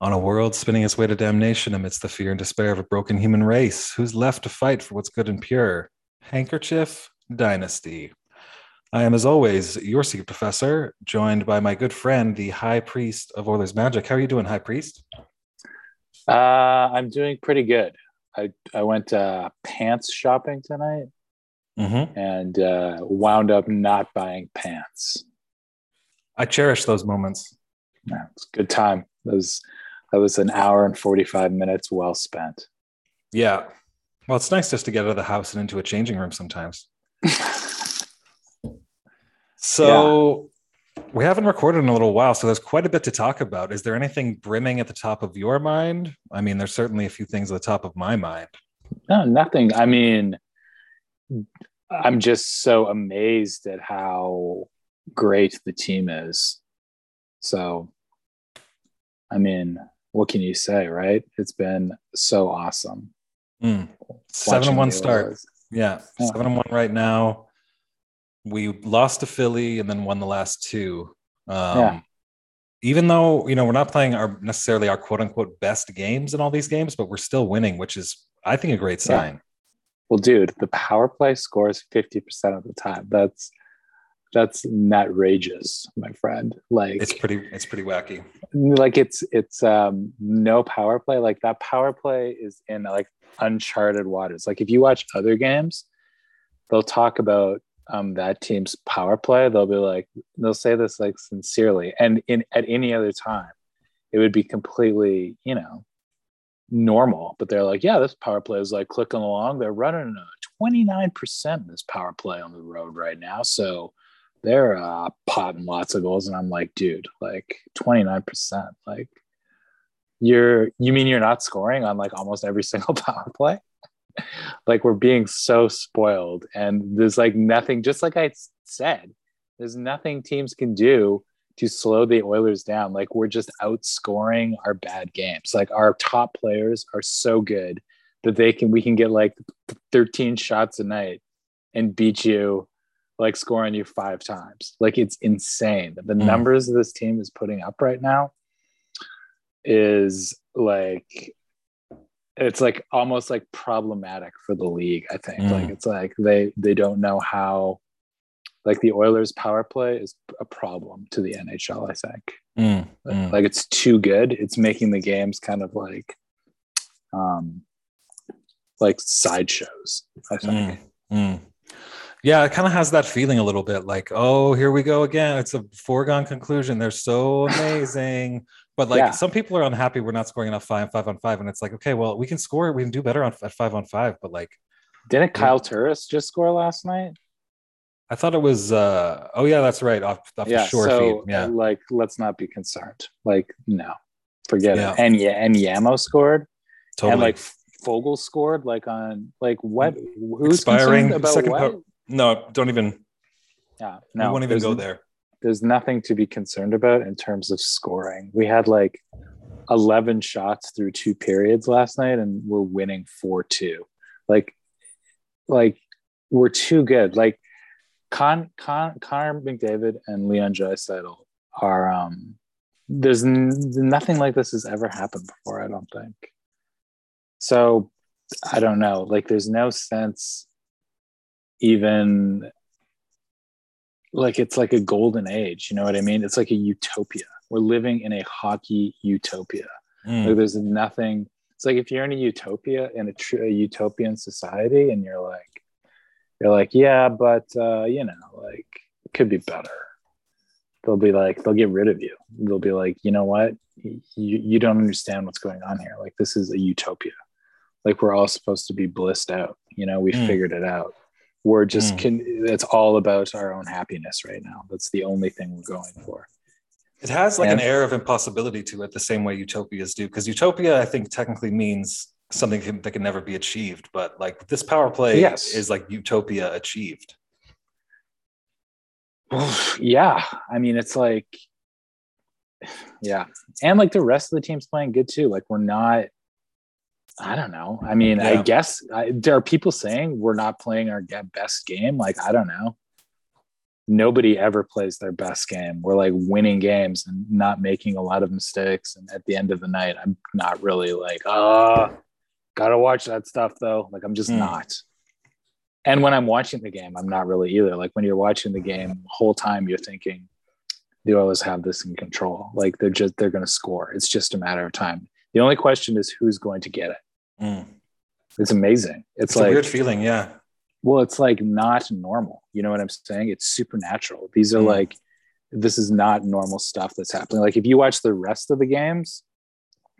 On a world spinning its way to damnation amidst the fear and despair of a broken human race, who's left to fight for what's good and pure? Handkerchief Dynasty. I am, as always, your secret professor, joined by my good friend, the High Priest of Oilers Magic. How are you doing, High Priest? Uh, I'm doing pretty good. I, I went uh, pants shopping tonight Mm-hmm. and uh, wound up not buying pants. I cherish those moments. Yeah, it's a good time. Was that was an hour and 45 minutes well spent. Yeah. Well, it's nice just to get out of the house and into a changing room sometimes. So we haven't recorded in a little while, so there's quite a bit to talk about. Is there anything brimming at the top of your mind? I mean, there's certainly a few things at the top of my mind. No, nothing. I mean, I'm just so amazed at how great the team is. So, I mean, what can you say, right? It's been so awesome. Mm. Seven and one start. Yeah, Yeah. seven and one right now. We lost to Philly and then won the last two. Um, Yeah. Even though you know we're not playing our necessarily our quote unquote best games in all these games, but we're still winning, which is I think a great Yeah. sign. Well, dude, the power play scores 50% of the time. That's that's outrageous, my friend. Like It's pretty. It's pretty wacky. like it's it's um no power play. Like that power play is in like uncharted waters. Like if you watch other games, they'll talk about um that team's power play. They'll be like they'll say this like sincerely. And in at any other time, it would be completely, you know, normal. But they're like, yeah, this power play is like clicking along. They're running a 29% in this power play on the road right now. So they're uh, potting lots of goals. And I'm like, dude, like 29%. Like you're you mean you're not scoring on like almost every single power play? like we're being so spoiled. And there's like nothing, just like I said, there's nothing teams can do to slow the Oilers down. Like we're just outscoring our bad games. Like our top players are so good that they can we can get like 13 shots a night and beat you like scoring you five times. Like it's insane. The Mm. numbers this team is putting up right now is like it's like almost like problematic for the league, I think. Mm. Like it's like they they don't know how like the Oilers power play is a problem to the NHL, I think. Mm, mm. Like it's too good. It's making the games kind of like um like sideshows, I think. Yeah, it kind of has that feeling a little bit like, oh, here we go again. It's a foregone conclusion. They're so amazing. But like Yeah. some people are unhappy we're not scoring enough five, five on five. And it's like, okay, well, we can score, we can do better on at five on five. But like Didn't Kyle Turris just score last night? I thought it was uh oh yeah, that's right. Off, off yeah, the shore so feed. Yeah. like let's not be concerned. Like no, forget Yeah. it. And yeah, and Yamo scored, Totally. and like Foegele scored. Like on like what? Who's Expiring about second what? po- no, don't even yeah, we no, won't even go there. There's nothing to be concerned about in terms of scoring. We had like 11 shots through two periods last night, and we're winning four two. Like, like we're too good. Like Con, Con Connor McDavid and Leon Draisaitl are um there's n- nothing like this has ever happened before, I don't think. So I don't know. Like there's no sense even like it's like a golden age, you know what I mean? It's like a utopia. We're living in a hockey utopia. Mm, Like there's nothing. It's like if you're in a utopia in a, tr- a utopian society, and you're like, you're like, yeah, but uh, you know, like it could be better. They'll be like, they'll get rid of you. They'll be like, you know what? You you don't understand what's going on here. Like this is a utopia. Like we're all supposed to be blissed out. You know, we Mm. figured it out. We're just Mm. can. It's all about our own happiness right now. That's the only thing we're going for. It has like an air of impossibility to it, the same way utopias do. Because utopia, I think, technically means something can, that can never be achieved. But like this power play Yes. is like utopia achieved. yeah i mean it's like yeah and like the rest of the team's playing good too like we're not i don't know i mean i guess I, there are people saying we're not playing our best game like i don't know nobody ever plays their best game. We're like winning games and not making a lot of mistakes. And at the end of the night, I'm not really like, ah, oh, gotta watch that stuff though. Like I'm just mm. not. And when I'm watching the game, I'm not really either. Like when you're watching the game, the whole time you're thinking the Oilers have this in control. Like they're just they're gonna score. It's just a matter of time. The only question is who's going to get it. Mm. It's amazing. It's, it's like a weird feeling, yeah well it's like not normal you know what i'm saying it's supernatural these are mm. like this is not normal stuff that's happening like if you watch the rest of the games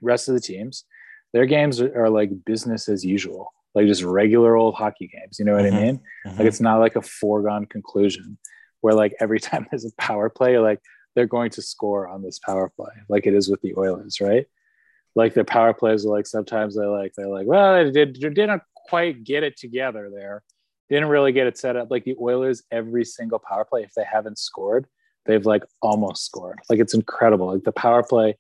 rest of the teams their games are, are like business as usual like just regular old hockey games you know what mm-hmm. i mean mm-hmm. like it's not like a foregone conclusion where like every time there's a power play like they're going to score on this power play like it is with the oilers right like their power plays are like sometimes they're like they're like well they, did, they didn't quite get it together there didn't really get it set up. Like the Oilers, every single power play, if they haven't scored, they've like almost scored. Like it's incredible. Like the power play,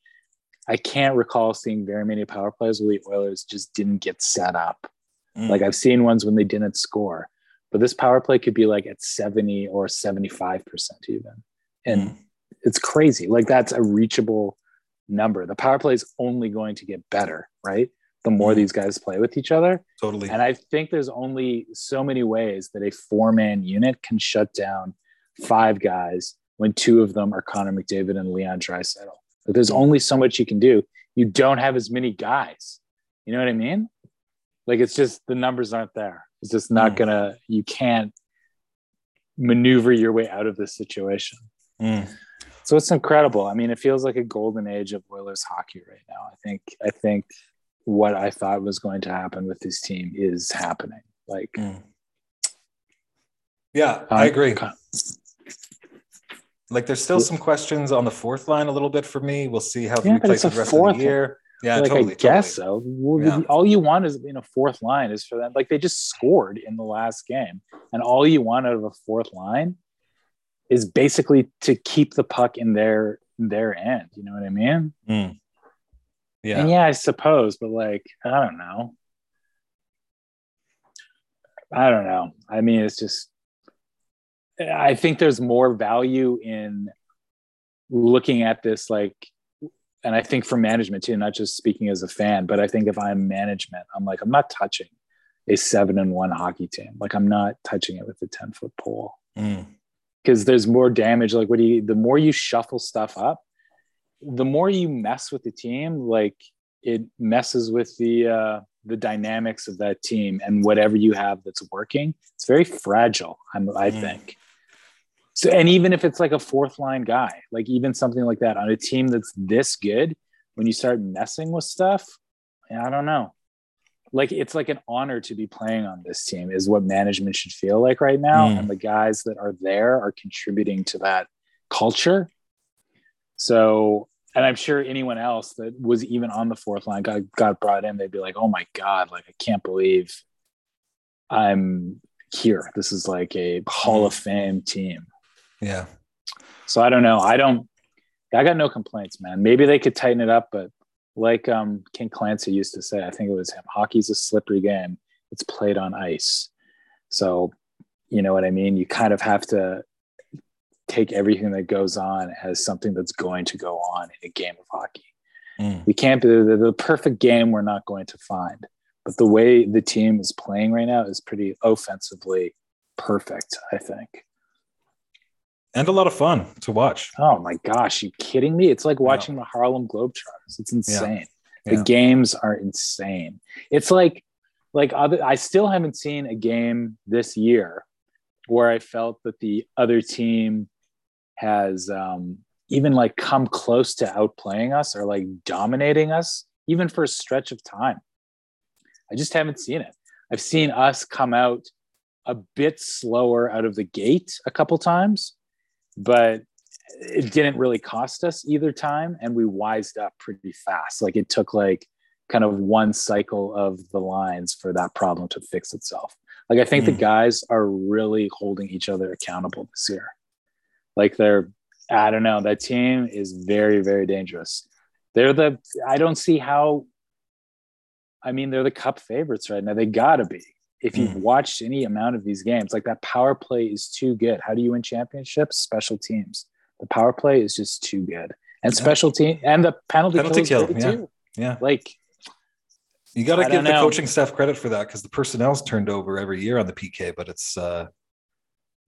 I can't recall seeing very many power plays where the Oilers just didn't get set up. Mm. Like I've seen ones when they didn't score, but this power play could be like at 70 or 75% even. And mm. it's crazy. Like that's a reachable number. The power play is only going to get better, right? the more mm-hmm. these guys play with each other. Totally. And I think there's only so many ways that a four man unit can shut down five guys when two of them are Connor McDavid and Leon Draisaitl. But there's only so much you can do. You don't have as many guys. You know what I mean? Like it's just the numbers aren't there. It's just not mm. gonna. You can't maneuver your way out of this situation. Mm. So it's incredible. I mean, it feels like a golden age of Oilers hockey right now. I think. I think what I thought was going to happen with this team is happening. Like, mm. yeah, I um, agree. Like, there's still some questions on the fourth line a little bit for me. We'll see how yeah, plays the rest of the year. Yeah, like totally, I guess so. Well, yeah. All you want is in a fourth line is for them. Like they just scored in the last game, and all you want out of a fourth line is basically to keep the puck in their their end. You know what I mean? Mm. Yeah. And yeah, I suppose, but like, I don't know. I don't know. I mean, it's just, I think there's more value in looking at this, like, and I think for management too, not just speaking as a fan, but I think if I'm management, I'm like, I'm not touching a seven and one hockey team. Like, I'm not touching it with a 10 foot pole because there's more damage. Like, what do you, the more you shuffle stuff up, the more you mess with the team, like it messes with the uh, the dynamics of that team and whatever you have that's working. It's very fragile. I'm, I mm. think. So, and even if it's like a fourth line guy, like even something like that on a team that's this good, when you start messing with stuff, I don't know. Like it's like an honor to be playing on this team is what management should feel like right now, mm. and the guys that are there are contributing to that culture so, and I'm sure anyone else that was even on the fourth line got, got brought in, they'd be like, oh my God, like, I can't believe I'm here. This is like a Hall of Fame team. Yeah. So I don't know. I don't, I got no complaints, man. Maybe they could tighten it up, but like um, King Clancy used to say, I think it was him hockey's a slippery game. It's played on ice. So, you know what I mean? You kind of have to take everything that goes on as something that's going to go on in a game of hockey. Mm. We can't be the, the perfect game we're not going to find. But the way the team is playing right now is pretty offensively perfect, I think. And a lot of fun to watch. Oh my gosh, you kidding me? It's like watching yeah. the Harlem Globetrotters. It's insane. Yeah. The games are insane. It's like like other I still haven't seen a game this year where I felt that the other team has um, even like come close to outplaying us or like dominating us, even for a stretch of time. I just haven't seen it. I've seen us come out a bit slower out of the gate a couple times, but it didn't really cost us either time. And we wised up pretty fast. Like it took like kind of one cycle of the lines for that problem to fix itself. Like I think mm. the hmm. guys are really holding each other accountable this year. Like they're, I don't know, that team is very, very dangerous. They're the, I don't see how, I mean, they're the cup favorites right now. They gotta be. If you've Mm. watched any amount of these games, like that power play is too good. How do you win championships? Special teams. The power play is just too good. And Yeah. special team and the penalty, Penalty kill, kill, yeah. too. Yeah. Like You got to give the know. coaching staff credit for that because the personnel's turned over every year on the PK, but it's uh,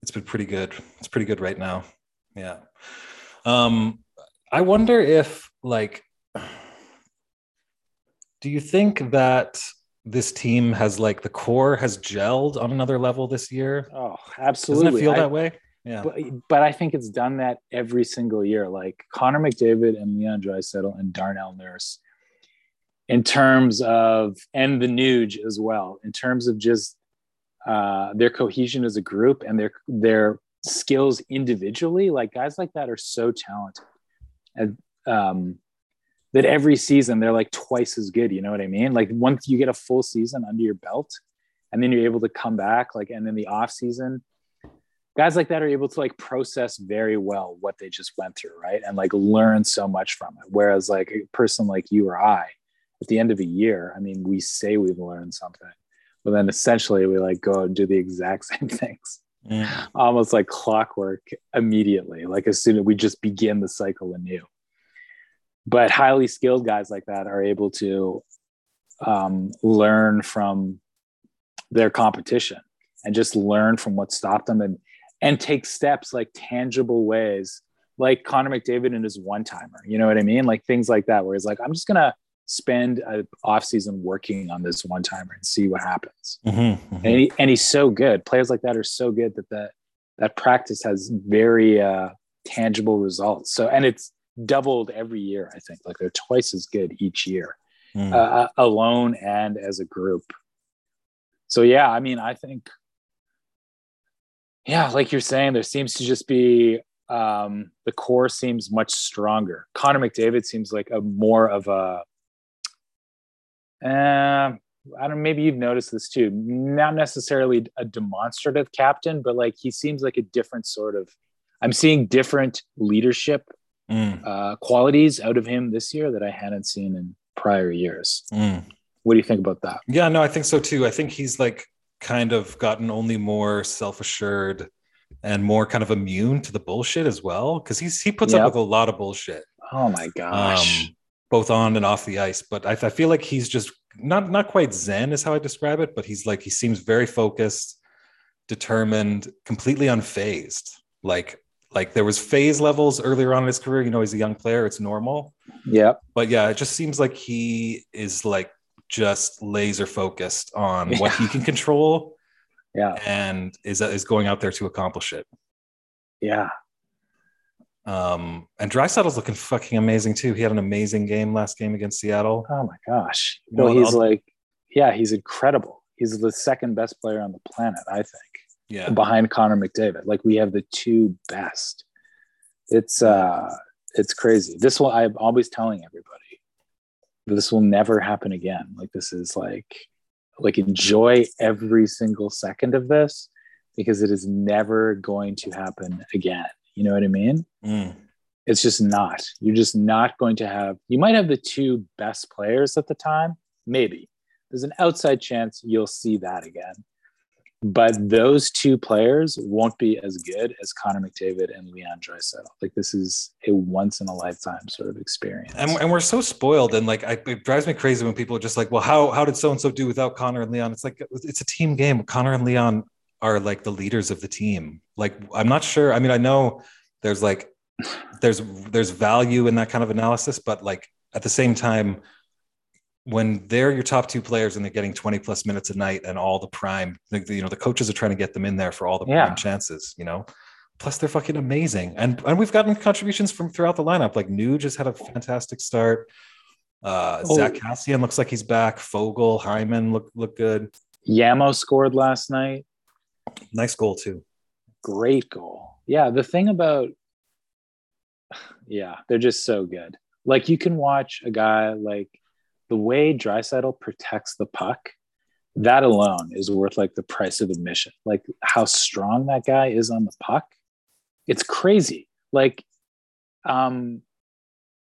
it's been pretty good. It's pretty good right now. Yeah. Um, I wonder if like, do you think that this team has like the core has gelled on another level this year? oh, absolutely. Doesn't it feel I- that way? Yeah. but, but I think it's done that every single year. Like Connor McDavid and Leon Draisaitl and Darnell Nurse, in terms of and the Nuge as well, in terms of just uh, their cohesion as a group and their their skills individually. Like guys like that are so talented, and um, that every season they're like twice as good. You know what I mean? Like once you get a full season under your belt, and then you're able to come back, like and then the off season guys like that are able to like process very well what they just went through right and like learn so much from it whereas like a person like you or i at the end of a year i mean we say we've learned something but then essentially we like go and do the exact same things Mm. almost like clockwork immediately like as soon as we just begin the cycle anew but highly skilled guys like that are able to um, learn from their competition and just learn from what stopped them and and take steps like tangible ways like connor mcdavid and his one timer you know what i mean? Like things like that where he's like i'm just gonna spend an off season working on this one timer and see what happens. Mhm, mhm. and, he, and he's so good. Players like that are so good that that that practice has very uh tangible results. So and it's doubled every year i think like they're twice as good each year Mm. uh, alone and as a group. So yeah, I mean, I think, yeah, like you're saying, there seems to just be um, the core seems much stronger. Connor McDavid seems like a more of a, uh, I don't. Maybe you've noticed this too. Not necessarily a demonstrative captain, but like he seems like a different sort of. I'm seeing different leadership Mm, uh, qualities out of him this year that I hadn't seen in prior years. mm. What do you think about that? Yeah, no, I think so too. I think he's like kind of gotten only more self-assured and more kind of immune to the bullshit as well. Cause he's he puts Yep. up with a lot of bullshit. Oh my gosh. Um both on and off the ice. But I, I feel like he's just not not quite zen is how I describe it, but he's like he seems very focused, determined, completely unfazed. Like like there was phase levels earlier on in his career. You know, he's a young player, it's normal. yep. but yeah, it just seems like he is like just laser focused on what he can control Yeah. and is is going out there to accomplish it. Yeah. Um, and Draisaitl's looking fucking amazing too. He had an amazing game last game against Seattle. Oh my gosh. No, he's like, yeah, he's incredible. He's the second best player on the planet, I think, Yeah, behind Connor McDavid. Like we have the two best. It's uh it's crazy. This will I'm always telling everybody this will never happen again. Like this is like like enjoy every single second of this because it is never going to happen again. You know what I mean? Mm. It's just not. You're just not going to have. You might have the two best players at the time, maybe. There's an outside chance you'll see that again. But those two players won't be as good as Connor McDavid and Leon Draisaitl. Like this is a once in a lifetime sort of experience. and, and we're so spoiled, and like I, it drives me crazy when people are just like, "Well, how how did so and so do without Connor and Leon?" It's like it's a team game. Connor and Leon are like the leaders of the team. Like I'm not sure. I mean, I know there's like there's there's value in that kind of analysis, but like at the same time, when they're your top two players and they're getting 20 plus minutes a night and all the prime, you know, the coaches are trying to get them in there for all the Yeah. prime chances, you know. Plus, they're fucking amazing, and and we've gotten contributions from throughout the lineup. Like Nuge has had a fantastic start. Uh, Oh. Zack Kassian looks like he's back. Foegele, Hyman look look good. Yamo scored last night. Nice goal too. Great goal. Yeah, the thing about yeah, they're just so good. Like you can watch a guy like the way Draisaitl protects the puck. That alone is worth like the price of admission. Like how strong that guy is on the puck. It's crazy. Like um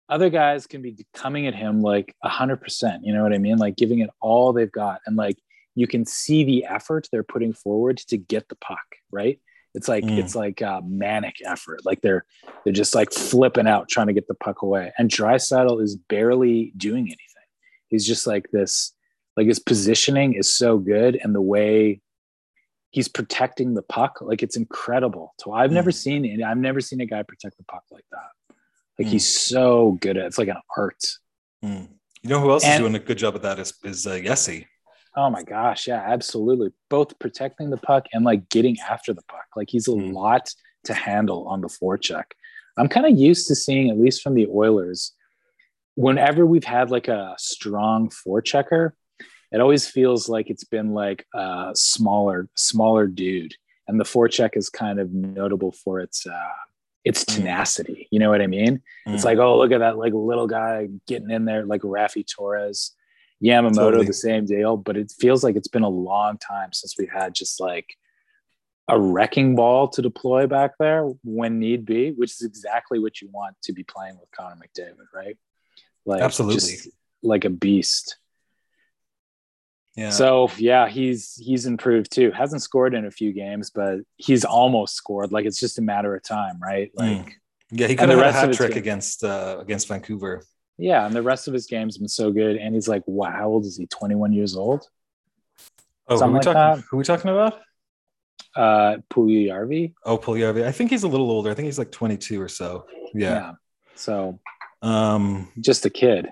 other guys can be coming at him like a hundred percent. You know what I mean? Like giving it all they've got. And like you can see the effort they're putting forward to get the puck, right? It's like Mm. it's like a manic effort. Like they're they're just like flipping out trying to get the puck away. And Draisaitl is barely doing anything. He's just like this, like his positioning is so good, and the way he's protecting the puck, like it's incredible. So I've never seen it. I've never seen a guy protect the puck like that. Like Mm. he's so good at. It's like an art. Mm. You know who else is doing a good job at that is is uh, Yessi. Oh my gosh, yeah, absolutely. Both protecting the puck and like getting after the puck. Like he's a Mm. lot to handle on the forecheck. I'm kind of used to seeing, at least from the Oilers, whenever we've had like a strong forechecker, it always feels like it's been like a smaller, smaller dude. And the four forecheck is kind of notable for its uh its Mm. tenacity. You know what I mean? It's Mm. like, oh, look at that like little guy getting in there, like Raffi Torres, Yamamoto, Totally. the same deal. But it feels like it's been a long time since we had just like a wrecking ball to deploy back there when need be, which is exactly what you want to be playing with Connor McDavid, right? Like Absolutely. just like a beast. yeah. So yeah, he's he's improved too. Hasn't scored in a few games, but he's almost scored. Like it's just a matter of time, right? Like Mm. yeah, he could have had a hat trick game- against uh, against Vancouver. Yeah, and the rest of his game's been so good. And he's like, wow, how old is he? 21 years old? Oh, who are, we like talking, that. who are we talking about? Uh Puljujärvi. Oh, Puljujärvi. I think he's a little older. I think he's like 22 or so. Yeah. So Um, just a kid.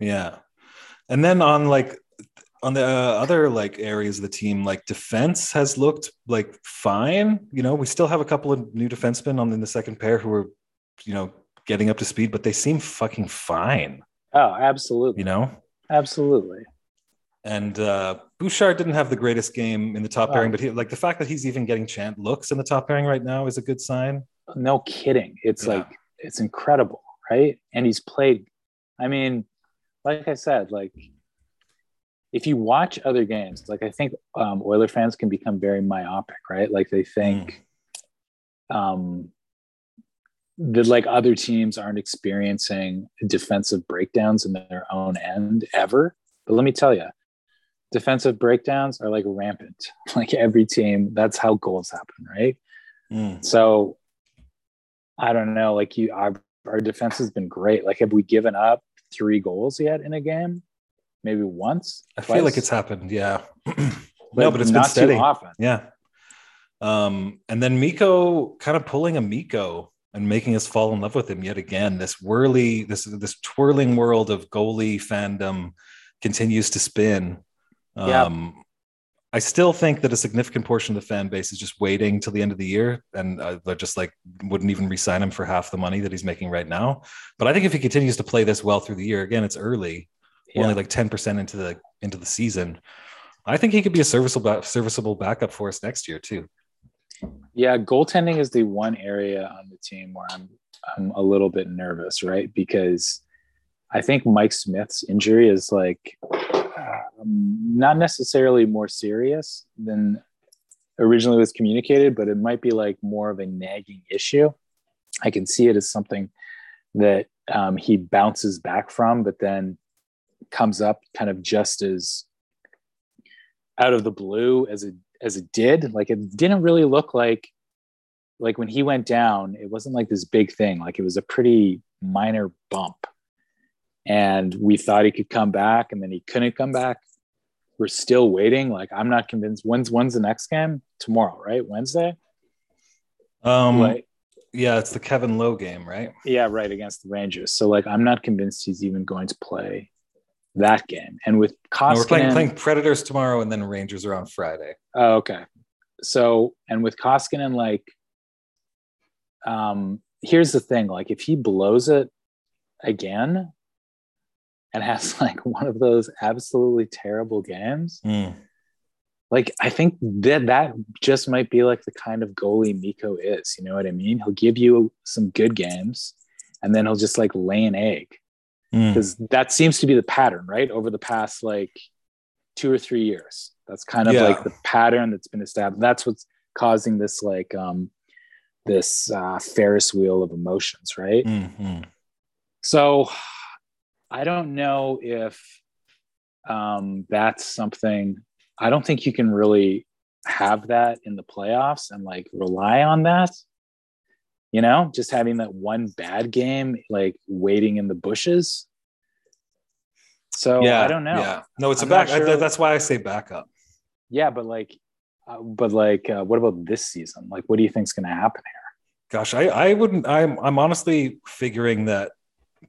yeah. And then on like on the uh, other like areas of the team, like defense has looked like fine. You know, we still have a couple of new defensemen on in the second pair who are, you know, getting up to speed, but they seem fucking fine. Oh, absolutely. You know. Absolutely. And uh, Bouchard didn't have the greatest game in the top Oh. pairing, but he, like the fact that he's even getting chant looks in the top pairing right now is a good sign. No kidding. It's Yeah. like it's incredible, right? And he's played. I mean, like I said, like if you watch other games, like I think um, Oiler fans can become very myopic, right? Like they think um, that like other teams aren't experiencing defensive breakdowns in their own end ever. But let me tell you, defensive breakdowns are like rampant. Like every team, that's how goals happen, right? Mm. So I don't know. Like you, our, defense has been great. Like, have we given up three goals yet in a game? Maybe once. I feel like it's happened. Yeah. no, but it's been not steady. too often. Yeah. Um, and then Mikko kind of pulling a Mikko and making us fall in love with him yet again. This whirly, this this twirling world of goalie fandom continues to spin. Yeah. Um, I still think that a significant portion of the fan base is just waiting till the end of the year, and uh, they're just like wouldn't even resign him for half the money that he's making right now. But I think if he continues to play this well through the year, again, it's early, Yeah. only like ten percent into the into the season. I think he could be a serviceable serviceable backup for us next year too. Yeah, goaltending is the one area on the team where I'm I'm a little bit nervous, right? Because I think Mike Smith's injury is like not necessarily more serious than originally was communicated, but it might be like more of a nagging issue. I can see it as something that um, he bounces back from, but then comes up kind of just as out of the blue as it as it did. Like it didn't really look like like when he went down, it wasn't like this big thing. Like it was a pretty minor bump. And we thought he could come back and then he couldn't come back. We're still waiting. Like I'm not convinced. When's when's the next game? Tomorrow, right? Wednesday? Um, Like, yeah, it's the Kevin Lowe game, right? yeah, right, against the Rangers. So like I'm not convinced he's even going to play that game. And with No, we're playing playing Predators tomorrow, and then Rangers are on Friday. Oh, okay. So, and with Koskinen, like, um, here's the thing: like, if he blows it again and has like one of those absolutely terrible games, Mm. like, I think that that just might be like the kind of goalie Mikko is. You know what I mean? He'll give you some good games, and then he'll just like lay an egg Mm. because that seems to be the pattern, right? Over the past like two or three years. That's kind of Yeah. like the pattern that's been established. That's what's causing this like um this uh Ferris wheel of emotions, right? Mm, mm. So I don't know if um that's something I don't think you can really have that in the playoffs and like rely on that. You know, just having that one bad game, like waiting in the bushes. So yeah, I don't know. Yeah, no, it's I'm a back. sure. I- that's why I say backup. Yeah, but like, uh, but like, uh, what about this season? Like, what do you think's going to happen here? Gosh, I, I wouldn't. I'm, I'm honestly figuring that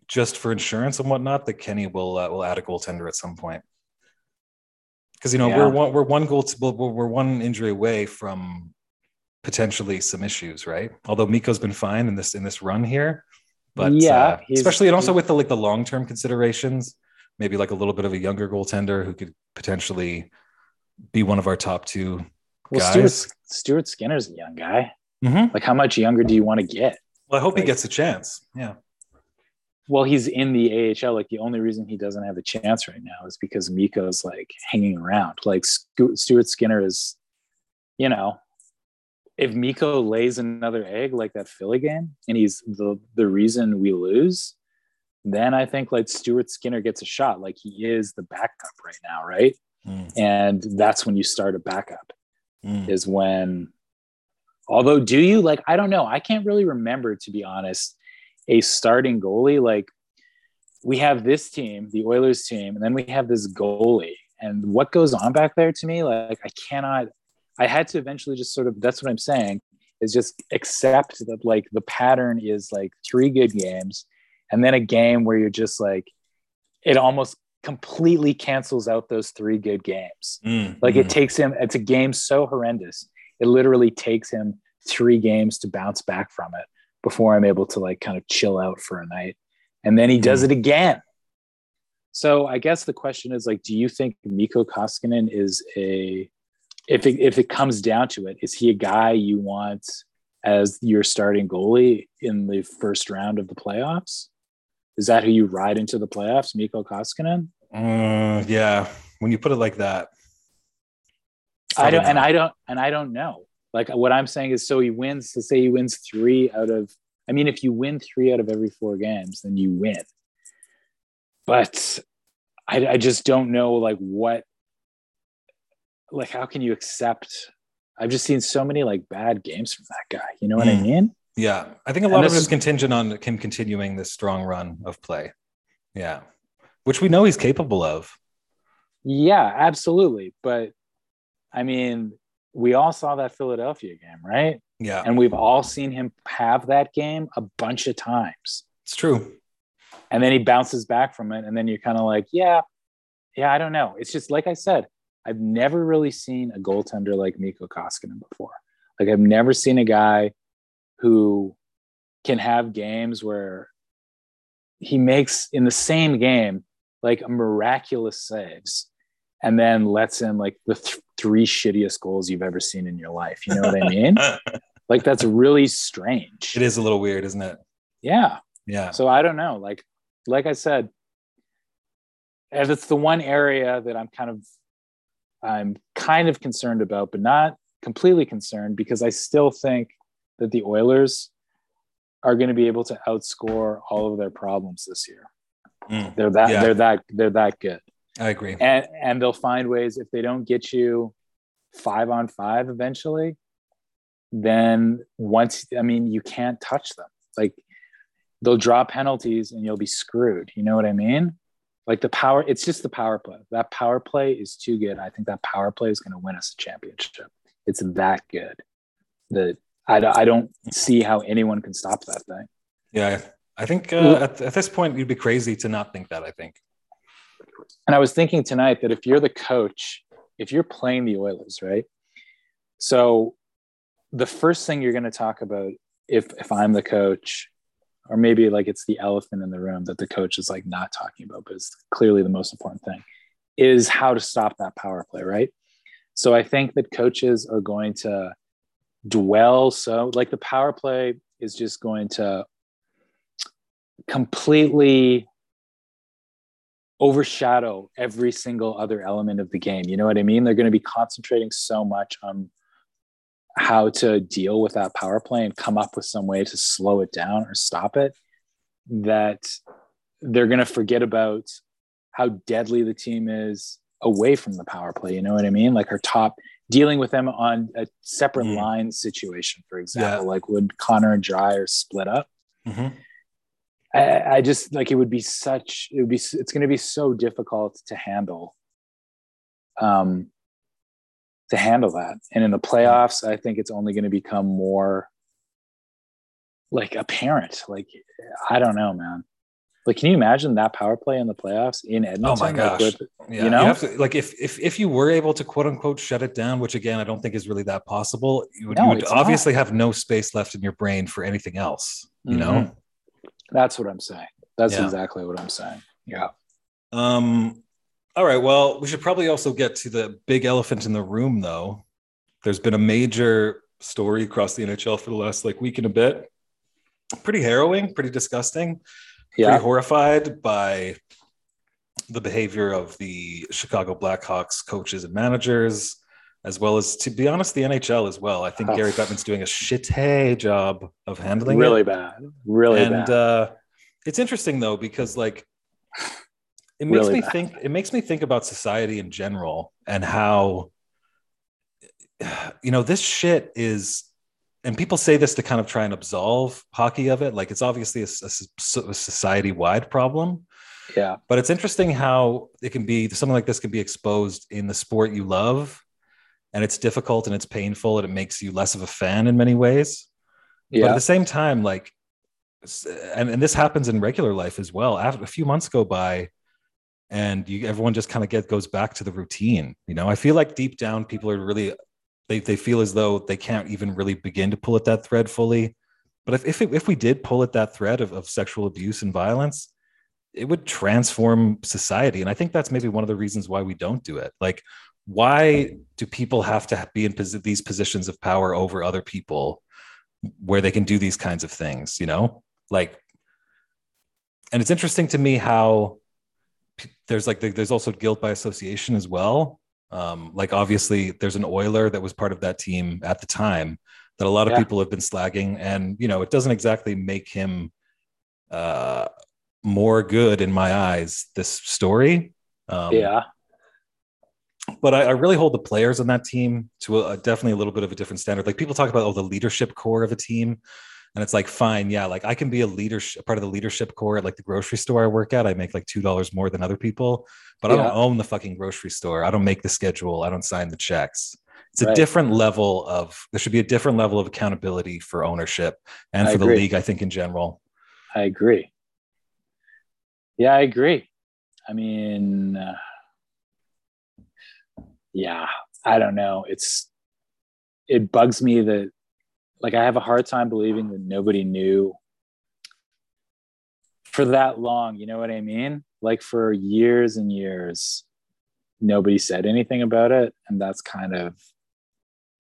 just for insurance and whatnot, that Kenny will uh, will add a goaltender at some point. Because you know Yeah. we're one we're one goal we're, we're one injury away from potentially some issues, right? Although Mikko's been fine in this in this run here, but Yeah, uh, especially and also with the like the long term considerations, maybe like a little bit of a younger goaltender who could potentially be one of our top two Well, guys. Stuart, Stuart Skinner's a young guy. Mhm. Like, how much younger do you want to get? Well, I hope he gets a chance. Yeah. Well, he's in the AHL. Like, the only reason he doesn't have a chance right now is because Mikko's like hanging around. Like, Stu- Stuart Skinner is, you know, if Mikko lays another egg like that Philly game, and he's the the reason we lose, then I think like Stuart Skinner gets a shot. Like he is the backup right now, right? Mm, And that's when you start a backup. mm. is when although do you like i don't know i can't really remember to be honest a starting goalie like we have this team the oilers team and then we have this goalie and what goes on back there to me like i cannot i had to eventually just sort of that's what i'm saying is just accept that like the pattern is like three good games and then a game where you're just like it almost completely cancels out those three good games Mm, like mm. it takes him, it's a game so horrendous. It literally takes him three games to bounce back from it before I'm able to like kind of chill out for a night. And then he does it again. So I guess the question is like, do you think Mikko Koskinen is a, if it, if it comes down to it, is he a guy you want as your starting goalie in the first round of the playoffs? Is that who you ride into the playoffs, Mikko Koskinen? Uh, yeah, when you put it like that, I don't, and. I don't, and I don't know. Like what I'm saying is, so he wins. To say he wins three out of, I mean, if you win three out of every four games, then you win. But I, I just don't know, like what, like how can you accept? I've just seen so many like bad games from that guy. You know what I Mm. mean? yeah, I think a lot of it is- contingent on him continuing this strong run of play. Yeah, which we know he's capable of. Yeah, absolutely. But I mean, we all saw that Philadelphia game, right? Yeah, And we've all seen him have that game a bunch of times. it's true. and then he bounces back from it and then you're kind of like yeah yeah i don't know it's just like i said i've never really seen a goaltender like mikko koskinen before like i've never seen a guy who can have games where he makes in the same game like miraculous saves and then lets in like the th- three shittiest goals you've ever seen in your life you know what i mean like that's really strange it is a little weird, isn't it? yeah Yeah, so I don't know. Like, like I said, as it's the one area that I'm kind of, I'm kind of concerned about, but not completely concerned because I still think that the Oilers are going to be able to outscore all of their problems this year. Mm, They're that Yeah. they're that they're that good, I agree. and and they'll find ways if they don't get you five on five eventually, then once I mean you can't touch them. Like they'll draw penalties and you'll be screwed. You know what I mean? Like the power, it's just the power play. That power play is too good. I think that power play is going to win us a championship. It's that good that I, I don't see how anyone can stop that thing. Yeah, I think uh, at, at this point you'd be crazy to not think that. I think. And I was thinking tonight that if you're the coach, if you're playing the Oilers, right? So the first thing you're going to talk about if if I'm the coach, or maybe like it's the elephant in the room that the coach is like not talking about, but it's clearly the most important thing, is how to stop that power play, right? So I think that coaches are going to dwell so like the power play is just going to completely overshadow every single other element of the game. You know what I mean? They're going to be concentrating so much on how to deal with that power play and come up with some way to slow it down or stop it that they're going to forget about how deadly the team is away from the power play. You know what I mean? Like our top dealing with them on a separate Mm. line situation, for example. Yeah. Like would Connor and Dry Dryer split up? Mhm. I, I just like it would be such it would be it's going to be so difficult to handle um to handle that and in the playoffs i think it's only going to become more like apparent like i don't know man like can you imagine that power play in the playoffs in edmonton Oh my Like, gosh. with- Yeah, You know? have to, like if if if you were able to quote unquote shut it down, which again I don't think is really that possible, you would, No, you would it's not. obviously have no space left in your brain for anything else. You know. That's what i'm saying that's Yeah. exactly what i'm saying yeah Um. All right. Well, we should probably also get to the big elephant in the room, though. There's been a major story across the NHL for the last like week and a bit. Pretty harrowing, pretty disgusting. yeah pretty horrified by the behavior of the Chicago Blackhawks coaches and managers, as well as, to be honest, the NHL as well. I think Oh. Gary Bettman's doing a shitty job of handling really it. bad really and bad uh, it's interesting though because like it makes Really me bad. think it makes me think about society in general and how you know this shit is and people say this to kind of try and absolve hockey of it like it's obviously a, society wide problem yeah but it's interesting how it can be something like this can be exposed in the sport you love and it's difficult and it's painful and it makes you less of a fan in many ways. But at the same time like and, and this happens in regular life as well. After a few months go by and you everyone just kind of get goes back to the routine you know? I feel like deep down people are really they, they feel as though they can't even really begin to pull at that thread fully. But if if, it, if we did pull at that thread of, of sexual abuse and violence it would transform society. And i think that's maybe one of the reasons why we don't do it. Like why do people have to be in posi- these positions of power over other people where they can do these kinds of things you know? Like and it's interesting to me how there's like there's also guilt by association as well. Um like obviously there's an oiler that was part of that team at the time that a lot of Yeah. people have been slagging. And you know it doesn't exactly make him uh more good in my eyes this story. Um yeah but I, I really hold the players on that team to a, a definitely a little bit of a different standard. Like people talk about oh the leadership core of a team, and it's like fine, yeah, like I can be a leadership part of the leadership core at like the grocery store I work at. I make like two dollars more than other people, but I don't own the fucking grocery store. I don't make the schedule. I don't sign the checks. It's a different level of there should be a different level of accountability for ownership and I for the league. I think in general. I agree. Yeah, I agree. I mean, uh, yeah, I don't know. It's it bugs me that like I have a hard time believing that nobody knew for that long. You know what I mean? Like for years and years, nobody said anything about it, and that's kind of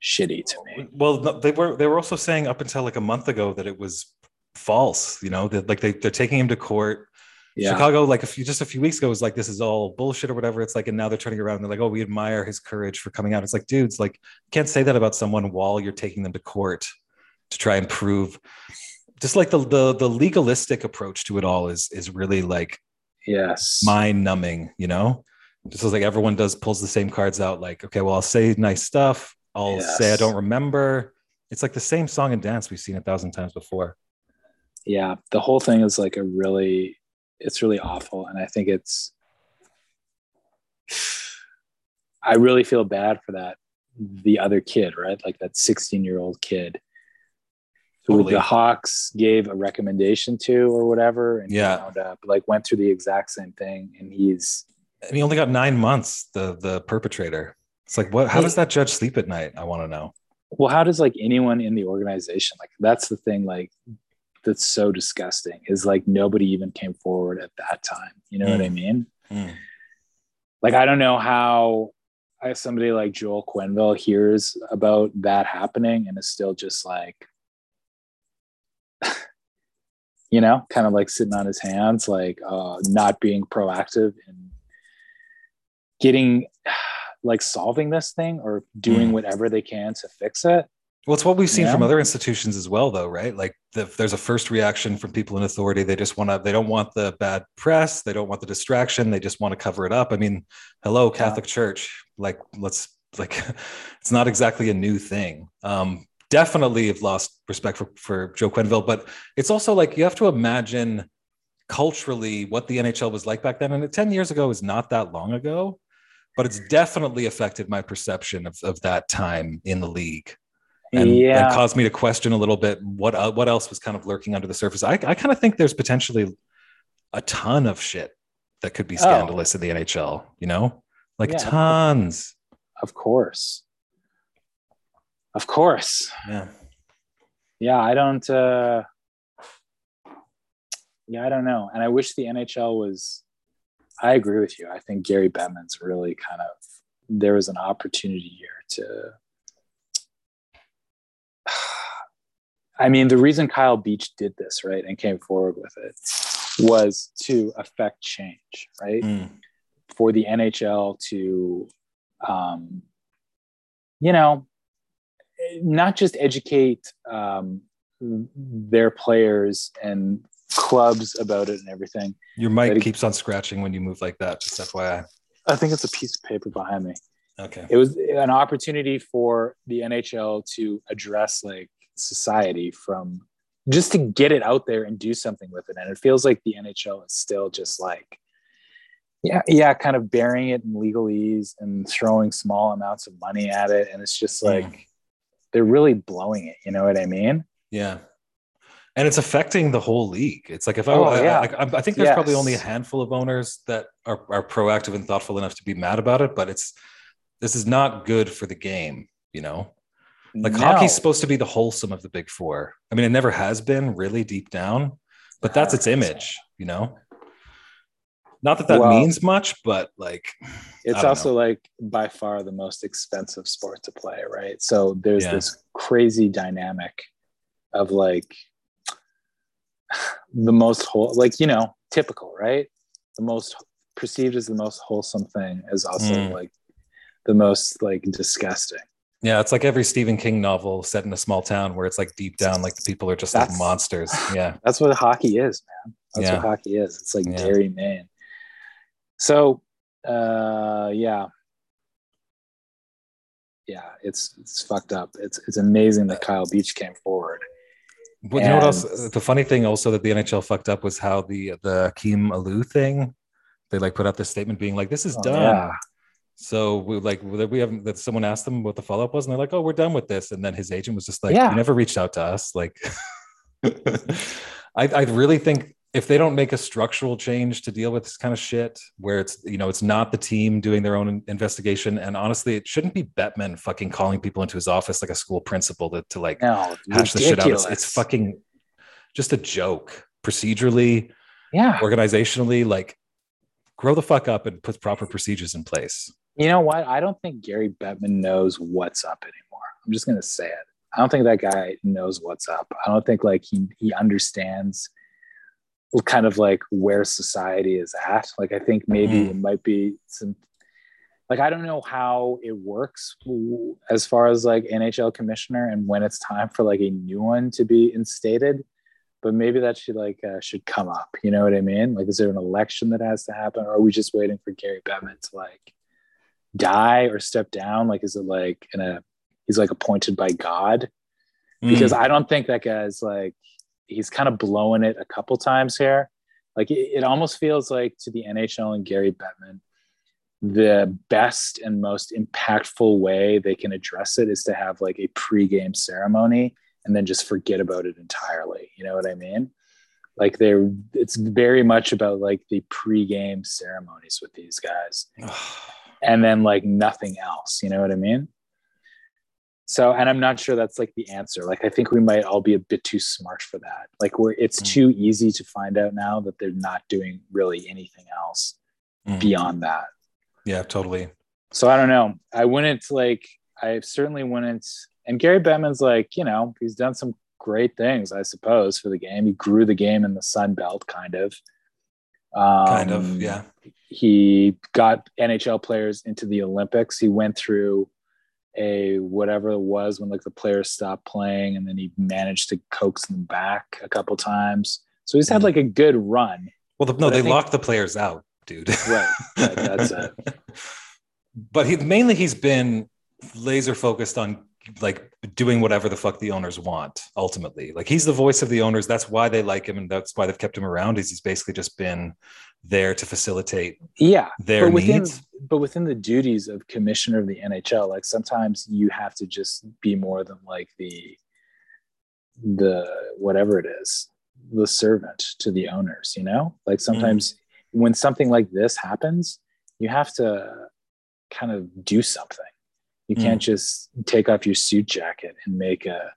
shitty to me. Well, they were they were also saying up until like a month ago that it was false. You know that like they they're taking him to court. Yeah, Chicago, like a few just a few weeks ago, was like this is all bullshit or whatever. It's like, and now they're turning around and they're like, oh, we admire his courage for coming out. It's like, dudes, like can't say that about someone while you're taking them to court to try and prove. Just like the the the legalistic approach to it all is is really like yes, mind numbing, you know? Just like everyone does pulls the same cards out, like, okay, well, I'll say nice stuff. I'll say I don't remember. It's like the same song and dance we've seen a thousand times before. yeah the whole thing is like a really it's really awful and i think it's i really feel bad for that the other kid right like that 16 year old kid who Totally. the hawks gave a recommendation to or whatever and Yeah. wound up like went through the exact same thing and he's And he only got nine months, the the perpetrator. It's like what how does that judge sleep at night? I want to know. well how does like anyone in the organization like that's the thing like that's so disgusting is like nobody even came forward at that time you know what i Mm. mean Hmm. like I don't know how I, somebody like Joel Quenneville hears about that happening and is still just like, you know, kind of like sitting on his hands, like uh, not being proactive and getting like solving this thing or doing Mm. whatever they can to fix it. Well, it's what we've seen Yeah. from other institutions as well, though, right? Like the, there's a first reaction from people in authority. They just want to, they don't want the bad press. They don't want the distraction. They just want to cover it up. I mean, hello, Catholic Church. Like, let's, like, it's not exactly a new thing. Um, definitely have lost respect for, for Joe Quenneville, but it's also like you have to imagine culturally what the NHL was like back then. And 10 years ago is not that long ago, but it's definitely affected my perception of, of that time in the league and, yeah. and caused me to question a little bit what uh, what else was kind of lurking under the surface. I, I kind of think there's potentially a ton of shit that could be Oh. scandalous in the NHL. You know, like Yeah. tons. of course. Of course. Yeah. Yeah, I don't uh Yeah, I don't know. And I wish the NHL was I agree with you. I think Gary Bettman's really kind of there was an opportunity here to I mean, the reason Kyle Beach did this, right, and came forward with it was to affect change, right? Mm. for the NHL to, um, you know, not just educate um, their players and clubs about it and everything. Your mic it- keeps on scratching when you move like that. Just FYI. I think it's a piece of paper behind me. Okay. It was an opportunity for the NHL to address like society from just to get it out there and do something with it. And it feels like the NHL is still just like, yeah, yeah, kind of burying it in legalese and throwing small amounts of money at it. And it's just like Mm. they're really blowing it. You know what I mean? Yeah. And it's affecting the whole league. It's like if I, Oh, I, yeah. I, I think there's probably only a handful of owners that are, are proactive and thoughtful enough to be mad about it, but it's this is not good for the game, you know? Like No. hockey's supposed to be the wholesome of the big four. I mean, it never has been really deep down, but that's its image, you know? Not that that Well- means much, but like, it's also like by far the most expensive sport to play, right? So there's Yeah. this crazy dynamic of like the most whole, like you know, typical, right? The most perceived as the most wholesome thing is also Mm. like the most like disgusting. Yeah, it's like every Stephen King novel set in a small town where it's like deep down, like the people are just like monsters. Yeah. That's what hockey is, man. That's Yeah. what hockey is. It's like Yeah. Gary Main. So, uh, yeah, yeah, it's it's fucked up. It's it's amazing that Kyle Beach came forward. But you know what else? The funny thing also that the NHL fucked up was how the the Akim Aliu thing, they like put out this statement being like, "This is Oh, done." yeah. So we like we haven't that someone asked them what the follow up was, and they're like, "Oh, we're done with this." And then his agent was just like, Yeah. "You never reached out to us." Like, I I really think if they don't make a structural change to deal with this kind of shit, where it's you know it's not the team doing their own investigation, and honestly, it shouldn't be Bettman fucking calling people into his office like a school principal to to like No, hash the shit out. It's, it's fucking just a joke. Procedurally, yeah. organizationally, like grow the fuck up and put proper procedures in place. You know what? I don't think Gary Bettman knows what's up anymore. I'm just gonna say it. I don't think that guy knows what's up. I don't think like he he understands kind of like where society is at. Like I think maybe Mhm. it might be some like I don't know how it works as far as like NHL commissioner and when it's time for like a new one to be instated. But maybe that should like uh, should come up. You know what I mean? Like, is there an election that has to happen, or are we just waiting for Gary Bettman to like die or step down? Like, is it like in a he's like appointed by God? Because Mm. I don't think that guy's like he's kind of blowing it a couple times here. Like it, it almost feels like to the NHL and Gary Bettman, the best and most impactful way they can address it is to have like a pre-game ceremony and then just forget about it entirely. You know what I mean? Like they're it's very much about like the pre-game ceremonies with these guys and then like nothing else. You know what I mean? So, and I'm not sure that's like the answer. Like, I think we might all be a bit too smart for that. Like, where it's Mm. too easy to find out now that they're not doing really anything else Mm. beyond that. yeah, totally. So I don't know. I wouldn't like. I certainly wouldn't. And Gary Bettman's like, you know, he's done some great things, I suppose, for the game. He grew the game in the Sun Belt, kind of. Um, Kind of, yeah. He got NHL players into the Olympics. He went through a whatever it was when like the players stopped playing and then he managed to coax them back a couple times. So he's had Mhm. like a good run. Well, the, no, they think- locked the players out, dude. Right. That- that's it. But he mainly he's been laser focused on like doing whatever the fuck the owners want. Ultimately, like he's the voice of the owners. That's why they like him, and that's why they've kept him around. Is he's basically just been there to facilitate Yeah. their but within needs. but within the duties of commissioner of the NHL, like sometimes you have to just be more than like the the whatever it is, the servant to the owners, you know? Like mm-hmm. sometimes when something like this happens, you have to kind of do something. You Mm. can't just take off your suit jacket and make a,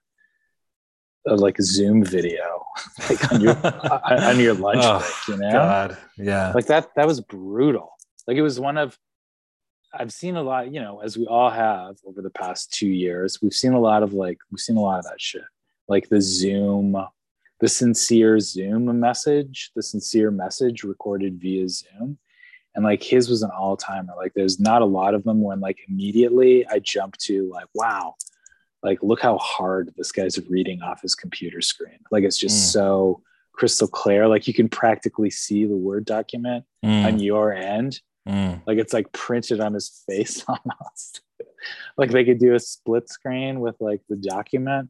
a like a Zoom video like on your on on your lunch Oh, break, you know? God, yeah. like that that was brutal like it was one of i've seen a lot you know as we all have over the past two years we've seen a lot of like we've seen a lot of that shit like the zoom the sincere zoom message the sincere message recorded via zoom and like his was an all-timer like there's not a lot of them when like immediately i jump to like wow like look how hard this guy's reading off his computer screen. Like it's just Mm. so crystal clear. Like you can practically see the word document Mm, on your end. Mm. like it's like printed on his face almost. Like they could do a split screen with like the document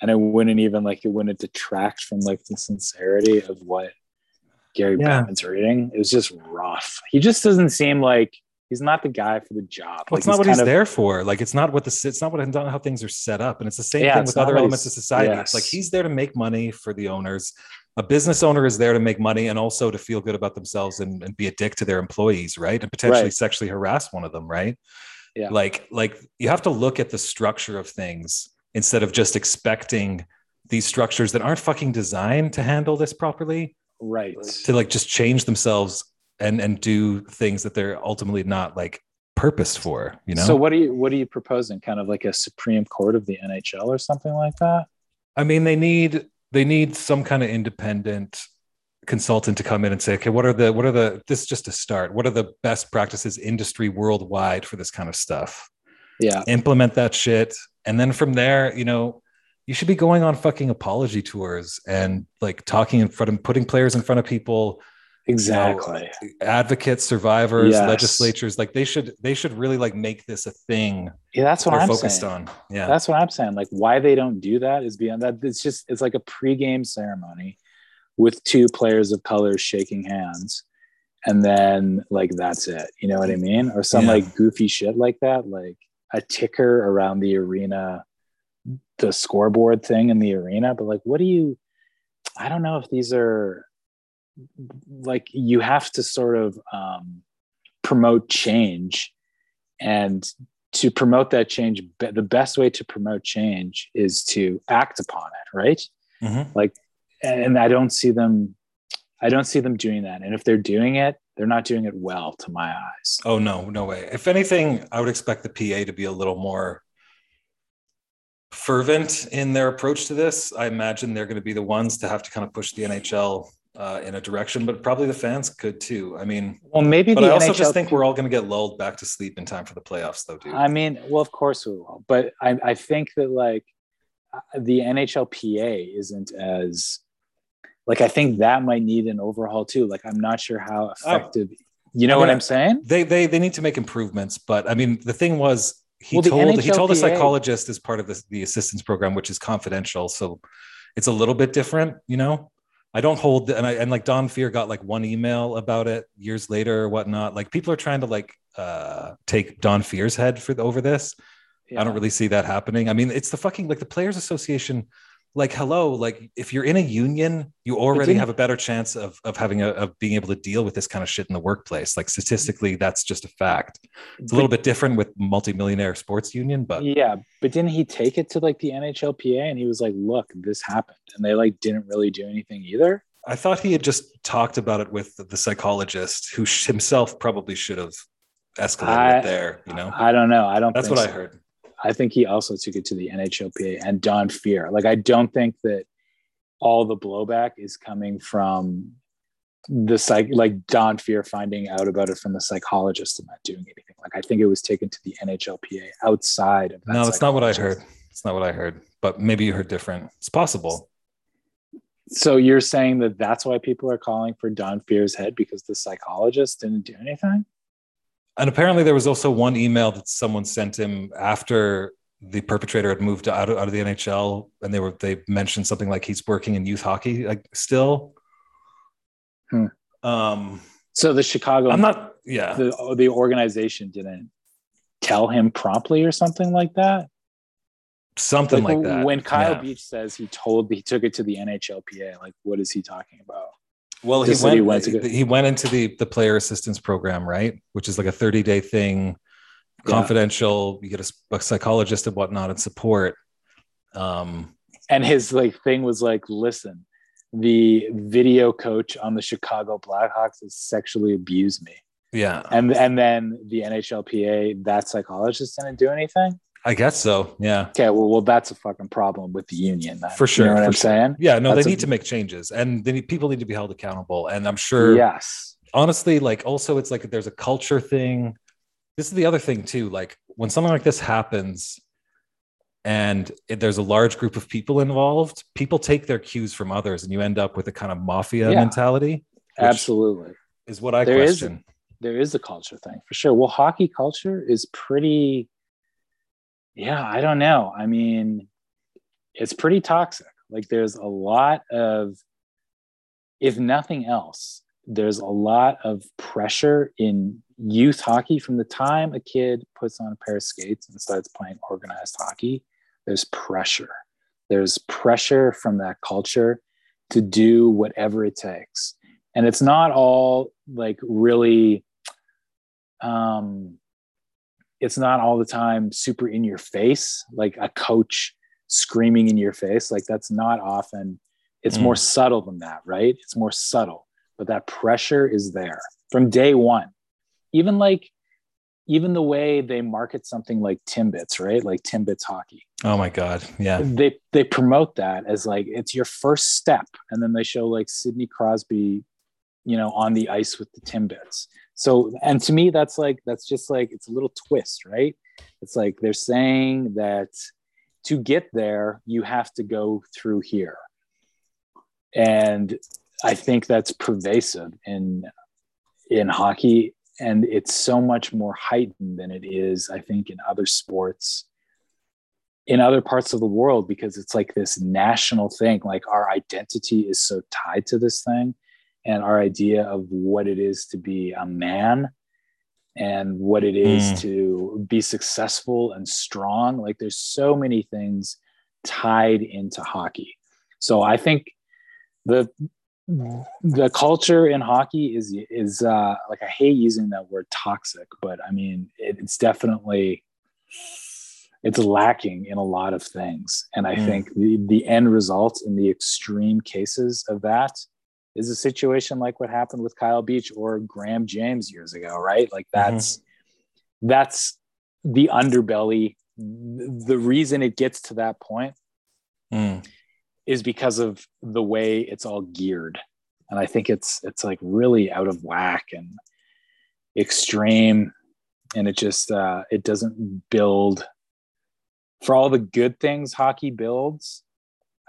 and it wouldn't even like it wouldn't detract from like the sincerity of what gary Yeah. Bettman's reading it was just rough he just doesn't seem like he's not the guy for the job Well, like it's not what he's of- there for. Like, it's not what the it's not what it's not how things are set up, and it's the same Yeah, thing with other elements of society. yes. It's like he's there to make money for the owners. A business owner is there to make money and also to feel good about themselves and, and be a dick to their employees, right? And potentially Right. sexually harass one of them, right? Yeah. Like, like you have to look at the structure of things instead of just expecting these structures that aren't fucking designed to handle this properly right. to like just change themselves and and do things that they're ultimately not like purposed for you know? So what are you what are you proposing kind of like a supreme court of the nhl or something like that? I mean they need they need some kind of independent consultant to come in and say okay what are the what are the this is just a start. What are the best practices industry worldwide for this kind of stuff? Yeah. Implement that shit. And then from there you know you should be going on fucking apology tours and like talking in front of putting players in front of people exactly advocates survivors Yes. legislatures like they should they should really like make this a thing yeah that's what i'm focused saying on yeah That's what I'm saying. Like why they don't do that is beyond that. It's just it's like a pregame ceremony with two players of color shaking hands, and then like that's it. You know what I mean? Or some Yeah. like goofy shit like that, like a ticker around the arena, the scoreboard thing in the arena. But like, what do you? I don't know if these are like you have to sort of um, promote change and to promote that change the best way to promote change is to act upon it right Mhm. and i don't see them i don't see them doing that and if they're doing it they're not doing it well to my eyes oh no no way if anything i would expect the pa to be a little more fervent in their approach to this. I imagine they're going to be the ones to have to kind of push the nhl uh, in a direction but probably the fans could too. I mean well maybe but the i also NHL just think we're all going to get lulled back to sleep in time for the playoffs though dude. I mean well of course we will but i, I think that like uh, the nhlpa isn't as like i think that might need an overhaul too. Like i'm not sure how effective you know I what i'm saying? they they they need to make improvements but i mean the thing was he Well, told he told a psychologist as part of the, the assistance program which is confidential. So it's a little bit different you know? I don't hold and i and like don fehr got like one email about it years later or whatnot. Like people are trying to like uh take don fehr's head for over this. I don't really see that happening. I mean it's the fucking like the players association like hello like if you're in a union you already have a better chance of, of having a of being able to deal with this kind of shit in the workplace. Like statistically that's just a fact. It's a little bit different with multimillionaire sports union but yeah but didn't he take it to like the nhlpa and he was like look this happened and they like didn't really do anything either? I thought he had just talked about it with the psychologist who himself probably should have escalated I- it there you know? I don't know i don't that's what i heard i think he also took it to the nhlpa and don fehr like i don't think that all the blowback is coming from the psych like don fehr finding out about it from the psychologist and not doing anything Like I think it was taken to the NHLPA outside of that. No, that's not what I heard. It's not what I heard. But maybe you heard different. It's possible. So you're saying that that's why people are calling for Don Fehr's head because the psychologist didn't do anything? And apparently, there was also one email that someone sent him after the perpetrator had moved out of, out of the NHL, and they were they mentioned something like he's working in youth hockey like still. Hmm. Um, So the Chicago, I'm not. Yeah, the the organization didn't tell him promptly or something like that. something like, Like, that. When Kyle Yeah. Beach says he told he took it to the NHLPA, like what is he talking about? Well, he went, he he, went go- went into the the player assistance program, right? Which is like a 30 day thing, Yeah. confidential. You get a, a psychologist and whatnot and support. Um, And his like thing was like, listen, the video coach on the Chicago Blackhawks has sexually abused me. yeah, And and then the NHLPA, that psychologist didn't do anything. I guess so. Yeah, Okay, well, well, that's a fucking problem with the union. Then. For sure, You know what I'm sure. saying? yeah. No, That's they a- need to make changes, and they need, people need to be held accountable. And I'm sure, Yes. honestly, like also, it's like there's a culture thing. This is the other thing too. Like when something like this happens, and it, there's a large group of people involved, people take their cues from others, and you end up with a kind of mafia Yeah. mentality. Absolutely. is what I There is- question. there is a culture thing for sure. Well, hockey culture is pretty, yeah, I don't know. I mean, it's pretty toxic. Like, there's a lot of, if nothing else, there's a lot of pressure in youth hockey from the time a kid puts on a pair of skates and starts playing organized hockey. There's pressure. There's pressure from that culture to do whatever it takes. And it's not all like really um, it's not all the time super in your face, like a coach screaming in your face. Like that's not often. It's Mm. more subtle than that, right? It's more subtle, but that pressure is there from day one. Even like, even the way they market something like Timbits, right? Like Timbits hockey Oh my god, yeah, they they promote that as like it's your first step and then they show like sidney crosby you know on the ice with the timbits. So and to me that's like that's just like it's a little twist right? It's like they're saying that to get there you have to go through here. And i think that's pervasive in in hockey and it's so much more heightened than it is i think in other sports in other parts of the world because it's like this national thing like our identity is so tied to this thing and our idea of what it is to be a man and what it is Mm. to be successful and strong like there's so many things tied into hockey so i think the the culture in hockey is is uh like i hate using that word toxic but i mean it, it's definitely it's lacking in a lot of things and i Mm. think the, the end result in the extreme cases of that is a situation like what happened with kyle beach or graham james years ago right? Like that's that's the underbelly. The reason it gets to that point Mm. is because of the way it's all geared. And i think it's it's like really out of whack and extreme. And it just uh it doesn't build. For all the good things hockey builds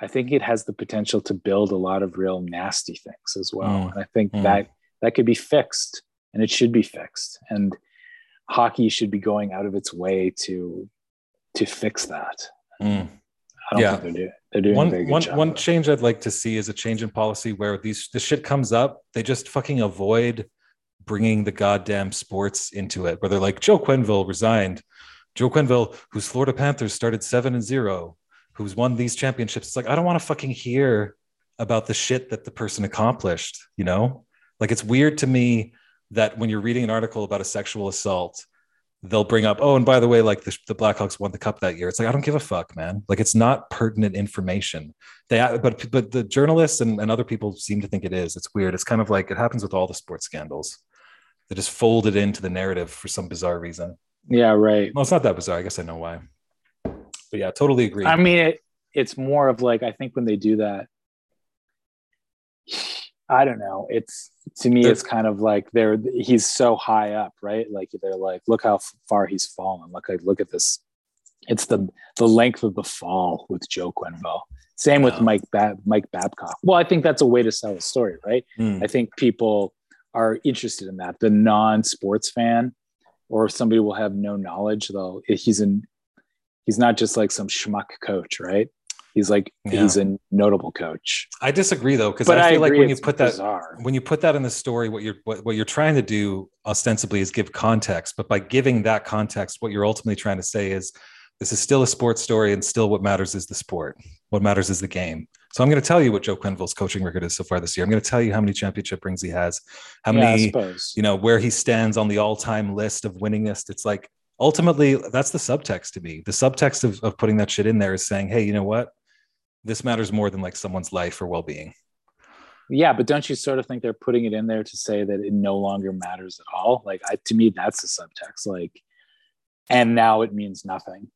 i think it has the potential to build a lot of real nasty things as well Mm. and i think Mm. that that could be fixed and it should be fixed and hockey should be going out of its way to to fix that Mm. i don't Yeah. think they're doing they're doing one good one job one change I'd like to see is a change in policy where these this shit comes up, they just fucking avoid bringing the goddamn sports into it. Where they're like Joe Quenneville resigned, Joe Quenneville, whose Florida Panthers started seven and zero, who's won these championships. It's like I don't want to fucking hear about the shit that the person accomplished. You know, like it's weird to me that when you're reading an article about a sexual assault they'll bring up, oh, and by the way, like the, the Blackhawks won the cup that year. It's like I don't give a fuck, man. Like it's not pertinent information. They, uh, but but the journalists and, and other people seem to think it is. It's weird. It's kind of like it happens with all the sports scandals. that is folded into the narrative for some bizarre reason. yeah right Well, it's not that bizarre. I guess I know why. But yeah, totally agree. I mean, it, it's more of like I think when they do that, I don't know. It's to me, it's kind of like they're he's so high up, right? Like they're like, look how far he's fallen. Look, like look at this. It's the the length of the fall with Joe Quenneville. Same with Mike Bab- Mike Babcock. Well, I think that's a way to sell a story, right? Mm. I think people are interested in that. The non-sports fan or somebody will have no knowledge, though. He's in. He's not just like some schmuck coach, right? He's like Yeah. he's a notable coach. I disagree though, because I I, feel like when you put that when you put that in the story, what you're what, what you're trying to do ostensibly is give context. But by giving that context, what you're ultimately trying to say is this is still a sports story, and still what matters is the sport. What matters is the game. So I'm going to tell you what Joe Quenneville's coaching record is so far this year. I'm going to tell you how many championship rings he has, how yeah, many you know where he stands on the all-time list of winningest it's like ultimately that's the subtext to me the subtext of, of putting that shit in there is saying hey you know what this matters more than like someone's life or well-being Yeah, but don't you sort of think they're putting it in there to say that it no longer matters at all? Like, I, to me, that's the subtext. Like, and now it means nothing.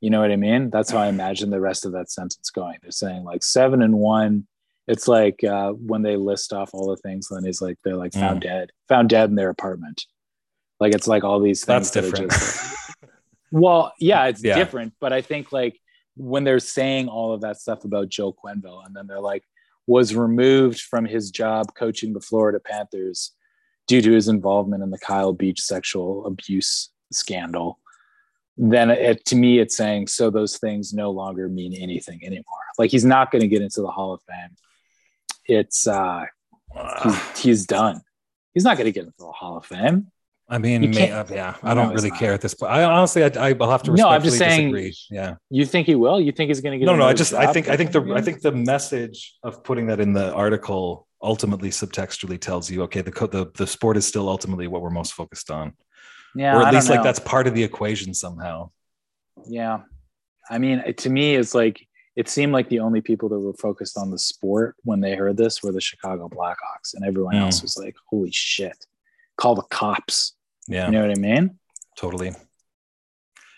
You know what I mean? That's how I imagine the rest of that sentence going. They're saying like seven and one. It's like uh, when they list off all the things, then he's like, they're like found dead, found dead in their apartment. Like it's like all these things that's that different just well, yeah, it's Yeah. different, but I think like when they're saying all of that stuff about Joe Quenneville, and then they're like, was removed from his job coaching the Florida Panthers due to his involvement in the Kyle Beach sexual abuse scandal, then it, to me, it's saying so those things no longer mean anything anymore. Like he's not going to get into the Hall of Fame. It's uh, he's, he's done. He's not going to get into the Hall of Fame. I mean may, uh, yeah i don't it's really care at this point i honestly i, I will have to No, I'm respectfully just saying- disagree yeah You think he will? You think he's going to get? no no i just i think i think the i think the message of putting that in the article ultimately subtextually tells you okay the the, the sport is still ultimately what we're most focused on yeah, or at don't least like that's part of the equation somehow Yeah. I mean, to me, it's like it seemed like the only people that were focused on the sport when they heard this were the Chicago Blackhawks, and everyone Mm. else was like, "Holy shit! Call the cops!" Yeah. You know what I mean? totally.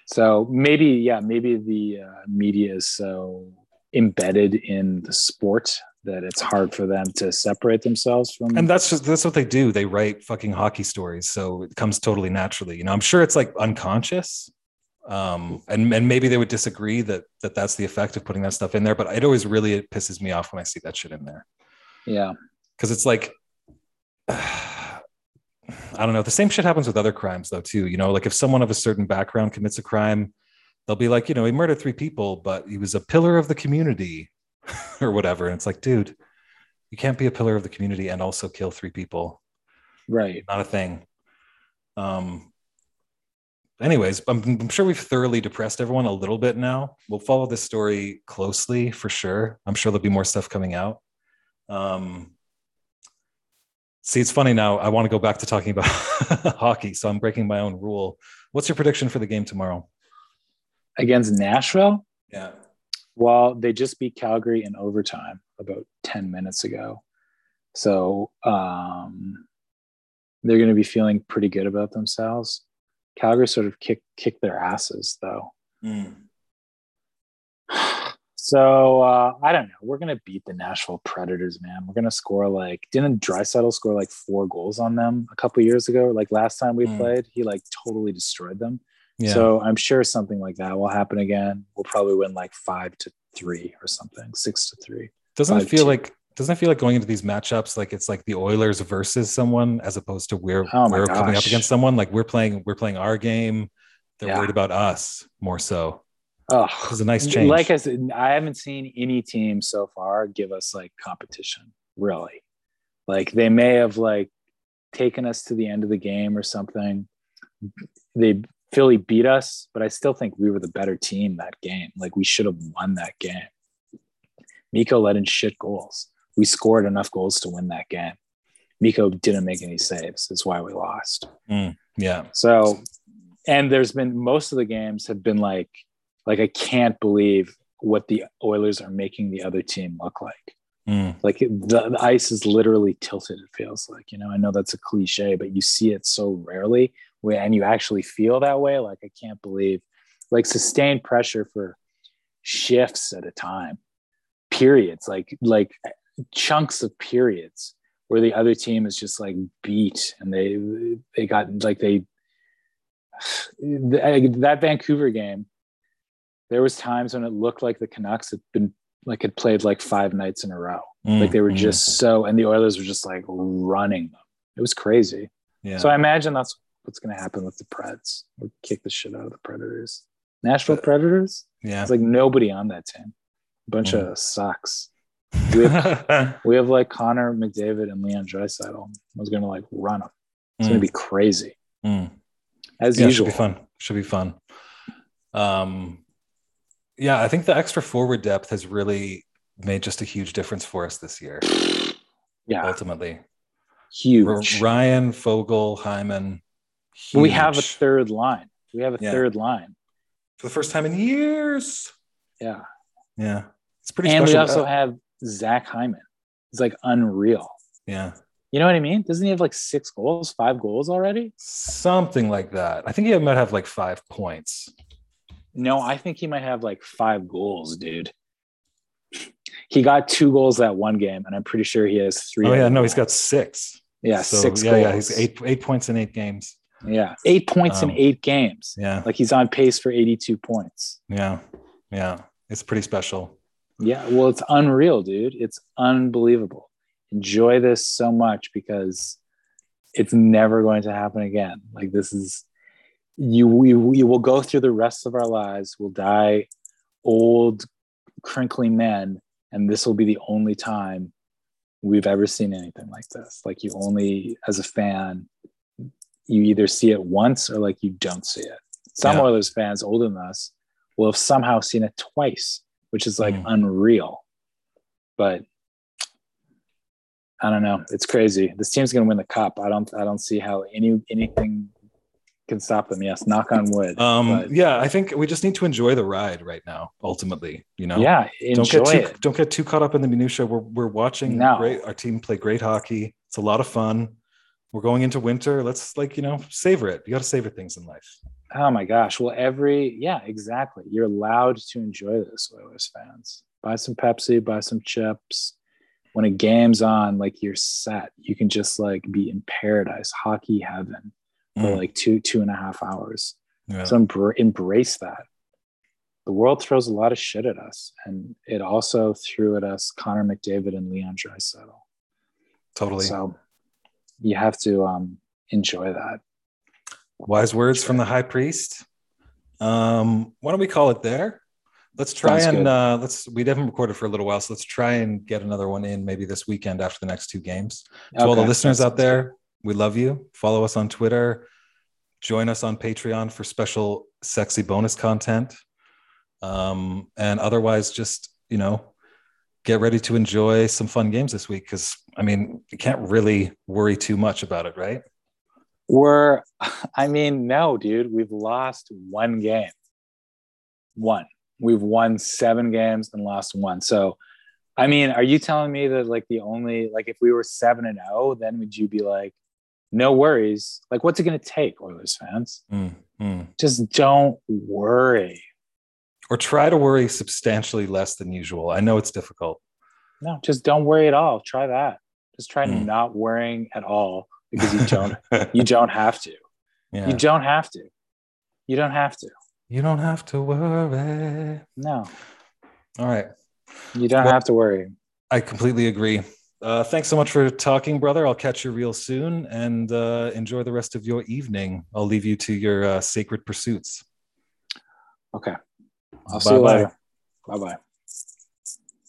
So maybe, yeah, maybe the uh, media is so embedded in the sport that it's hard for them to separate themselves from. and that's just that's what they do. They write fucking hockey stories so it comes totally naturally. You know i'm sure it's like unconscious um and and maybe they would disagree that that that's the effect of putting that stuff in there but it always really it pisses me off when i see that shit in there. Yeah, because it's like I don't know. The same shit happens with other crimes though too. You know, like if someone of a certain background commits a crime, they'll be like, you know, he murdered three people, but he was a pillar of the community or whatever. And it's like, dude, you can't be a pillar of the community and also kill three people. right. Not a thing. Um anyways, I'm, I'm sure we've thoroughly depressed everyone a little bit now. We'll follow this story closely for sure. I'm sure there'll be more stuff coming out. Um, see, it's funny now. I want to go back to talking about hockey, so I'm breaking my own rule. What's your prediction for the game tomorrow? Against Nashville, Yeah. Well, they just beat Calgary in overtime about 10 minutes ago. So um, they're going to be feeling pretty good about themselves. Calgary sort of kicked kicked their asses, though. So uh, I don't know. We're going to beat the Nashville Predators, man. We're going to score like, didn't Draisaitl score like four goals on them a couple years ago? Like last time we Mm. played, he like totally destroyed them. Yeah. So I'm sure something like that will happen again. We'll probably win like five to three or something, six to three. doesn't it feel two. like doesn't it feel like going into these matchups like it's like the Oilers versus someone as opposed to we're Oh we're coming up against someone like we're playing we're playing our game. They're Yeah. worried about us more so. Oh, This is a nice change. like I said, I haven't seen any team so far give us like competition, really. Like they may have like taken us to the end of the game or something. They Philly beat us, but I still think we were the better team that game. Like we should have won that game. Mikko let in shit goals. We scored enough goals to win that game. Mikko didn't make any saves. That's why we lost. Mm, yeah. So, and there's been most of the games have been like, like I can't believe what the Oilers are making the other team look like. Mm. Like the, the ice is literally tilted. It feels like you know. I know that's a cliche, but you see it so rarely, and you actually feel that way. Like I can't believe, like sustained pressure for shifts at a time, periods, like like chunks of periods where the other team is just like beat and they they got like they that Vancouver game. There was times when it looked like the Canucks had been like had played like five nights in a row. Mm, like they were mm. just so, and the Oilers were just like running them. It was crazy. yeah. So I imagine that's what's going to happen with the Preds. We'll kick the shit out of the Predators. Nashville Uh, Predators. yeah. It's like nobody on that team. A bunch Mm. of sucks. We have, we have like Connor McDavid and Leon Draisaitl. I was going to like run them. It's going to be crazy Mm. as yeah, usual. should be fun. Should be fun. Um, yeah, I think the extra forward depth has really made just a huge difference for us this year. Yeah, Ultimately, R- huge. Ryan, Foegele, Hyman. We have a third line. We have a Yeah. third line. for the first time in years. Yeah. Yeah, it's pretty and we also have Zach Hyman. He's like unreal. yeah, You know what I mean? Doesn't he have like six goals, five goals already? something like that. I think he might have like five points. No, I think he might have like five goals, dude. He got two goals that one game, and I'm pretty sure he has three. Oh yeah, no, he's got six. yeah So, six yeah, goals. yeah, he's eight eight points in eight games. Yeah, eight points Um, in eight games. Yeah, Like he's on pace for 82 points. yeah, yeah. It's pretty special. Yeah, well, it's unreal, dude. It's unbelievable. Enjoy this so much because it's never going to happen again. Like this is you we, we will go through the rest of our lives. We'll die old, crinkly men, and this will be the only time we've ever seen anything like this. Like you only, as a fan, you either see it once or like you don't see it. Some Yeah. Oilers fans older than us will have somehow seen it twice, which is like Mm. unreal. But I don't know. It's crazy. This team's gonna win the cup. I don't I don't see how any anything can stop them. Yes, knock on wood. Um, But- yeah, I think we just need to enjoy the ride right now. Ultimately, you know, yeah, don't enjoy get too it. don't get too caught up in the minutia. We're we're watching No. great. Our team play great hockey. It's a lot of fun. We're going into winter. Let's like you know savor it. You got to savor things in life. Oh my gosh. Well, every yeah, exactly. You're allowed to enjoy this, Oilers fans. Buy some Pepsi, buy some chips. When a game's on, like you're set. You can just like be in paradise, hockey heaven for Mm. like two, two and a half hours. Yeah. So embr- embrace that. The world throws a lot of shit at us, and it also threw at us Connor McDavid and Leon Draisaitl. totally. So you have to um, enjoy that. Wise words from the high priest. Um, why don't we call it there? Let's try Sounds and uh, let's. We haven't recorded for a little while, so let's try and get another one in maybe this weekend after the next two games. To all the listeners out there, we love you. Follow us on Twitter. Join us on Patreon for special sexy bonus content. Um, and otherwise, just you know, get ready to enjoy some fun games this week because I mean, you can't really worry too much about it, right? We're, I mean, no, dude, we've lost one game. One. We've won seven games and lost one. So, I mean, are you telling me that like the only like if we were seven and zero, then would you be like, no worries? Like, what's it going to take, Oilers fans? Mm, mm. Just don't worry. Or try to worry substantially less than usual. I know it's difficult. No, just don't worry at all. Try that. Just try Mm. not worrying at all because you don't. you don't have to. yeah. You don't have to. You don't have to. You don't have to worry. No, All right. you don't Well- have to worry. I completely agree. Uh, thanks so much for talking, brother. I'll catch you real soon and uh, enjoy the rest of your evening. I'll leave you to your uh, sacred pursuits. Okay. I'll see you later. Bye bye.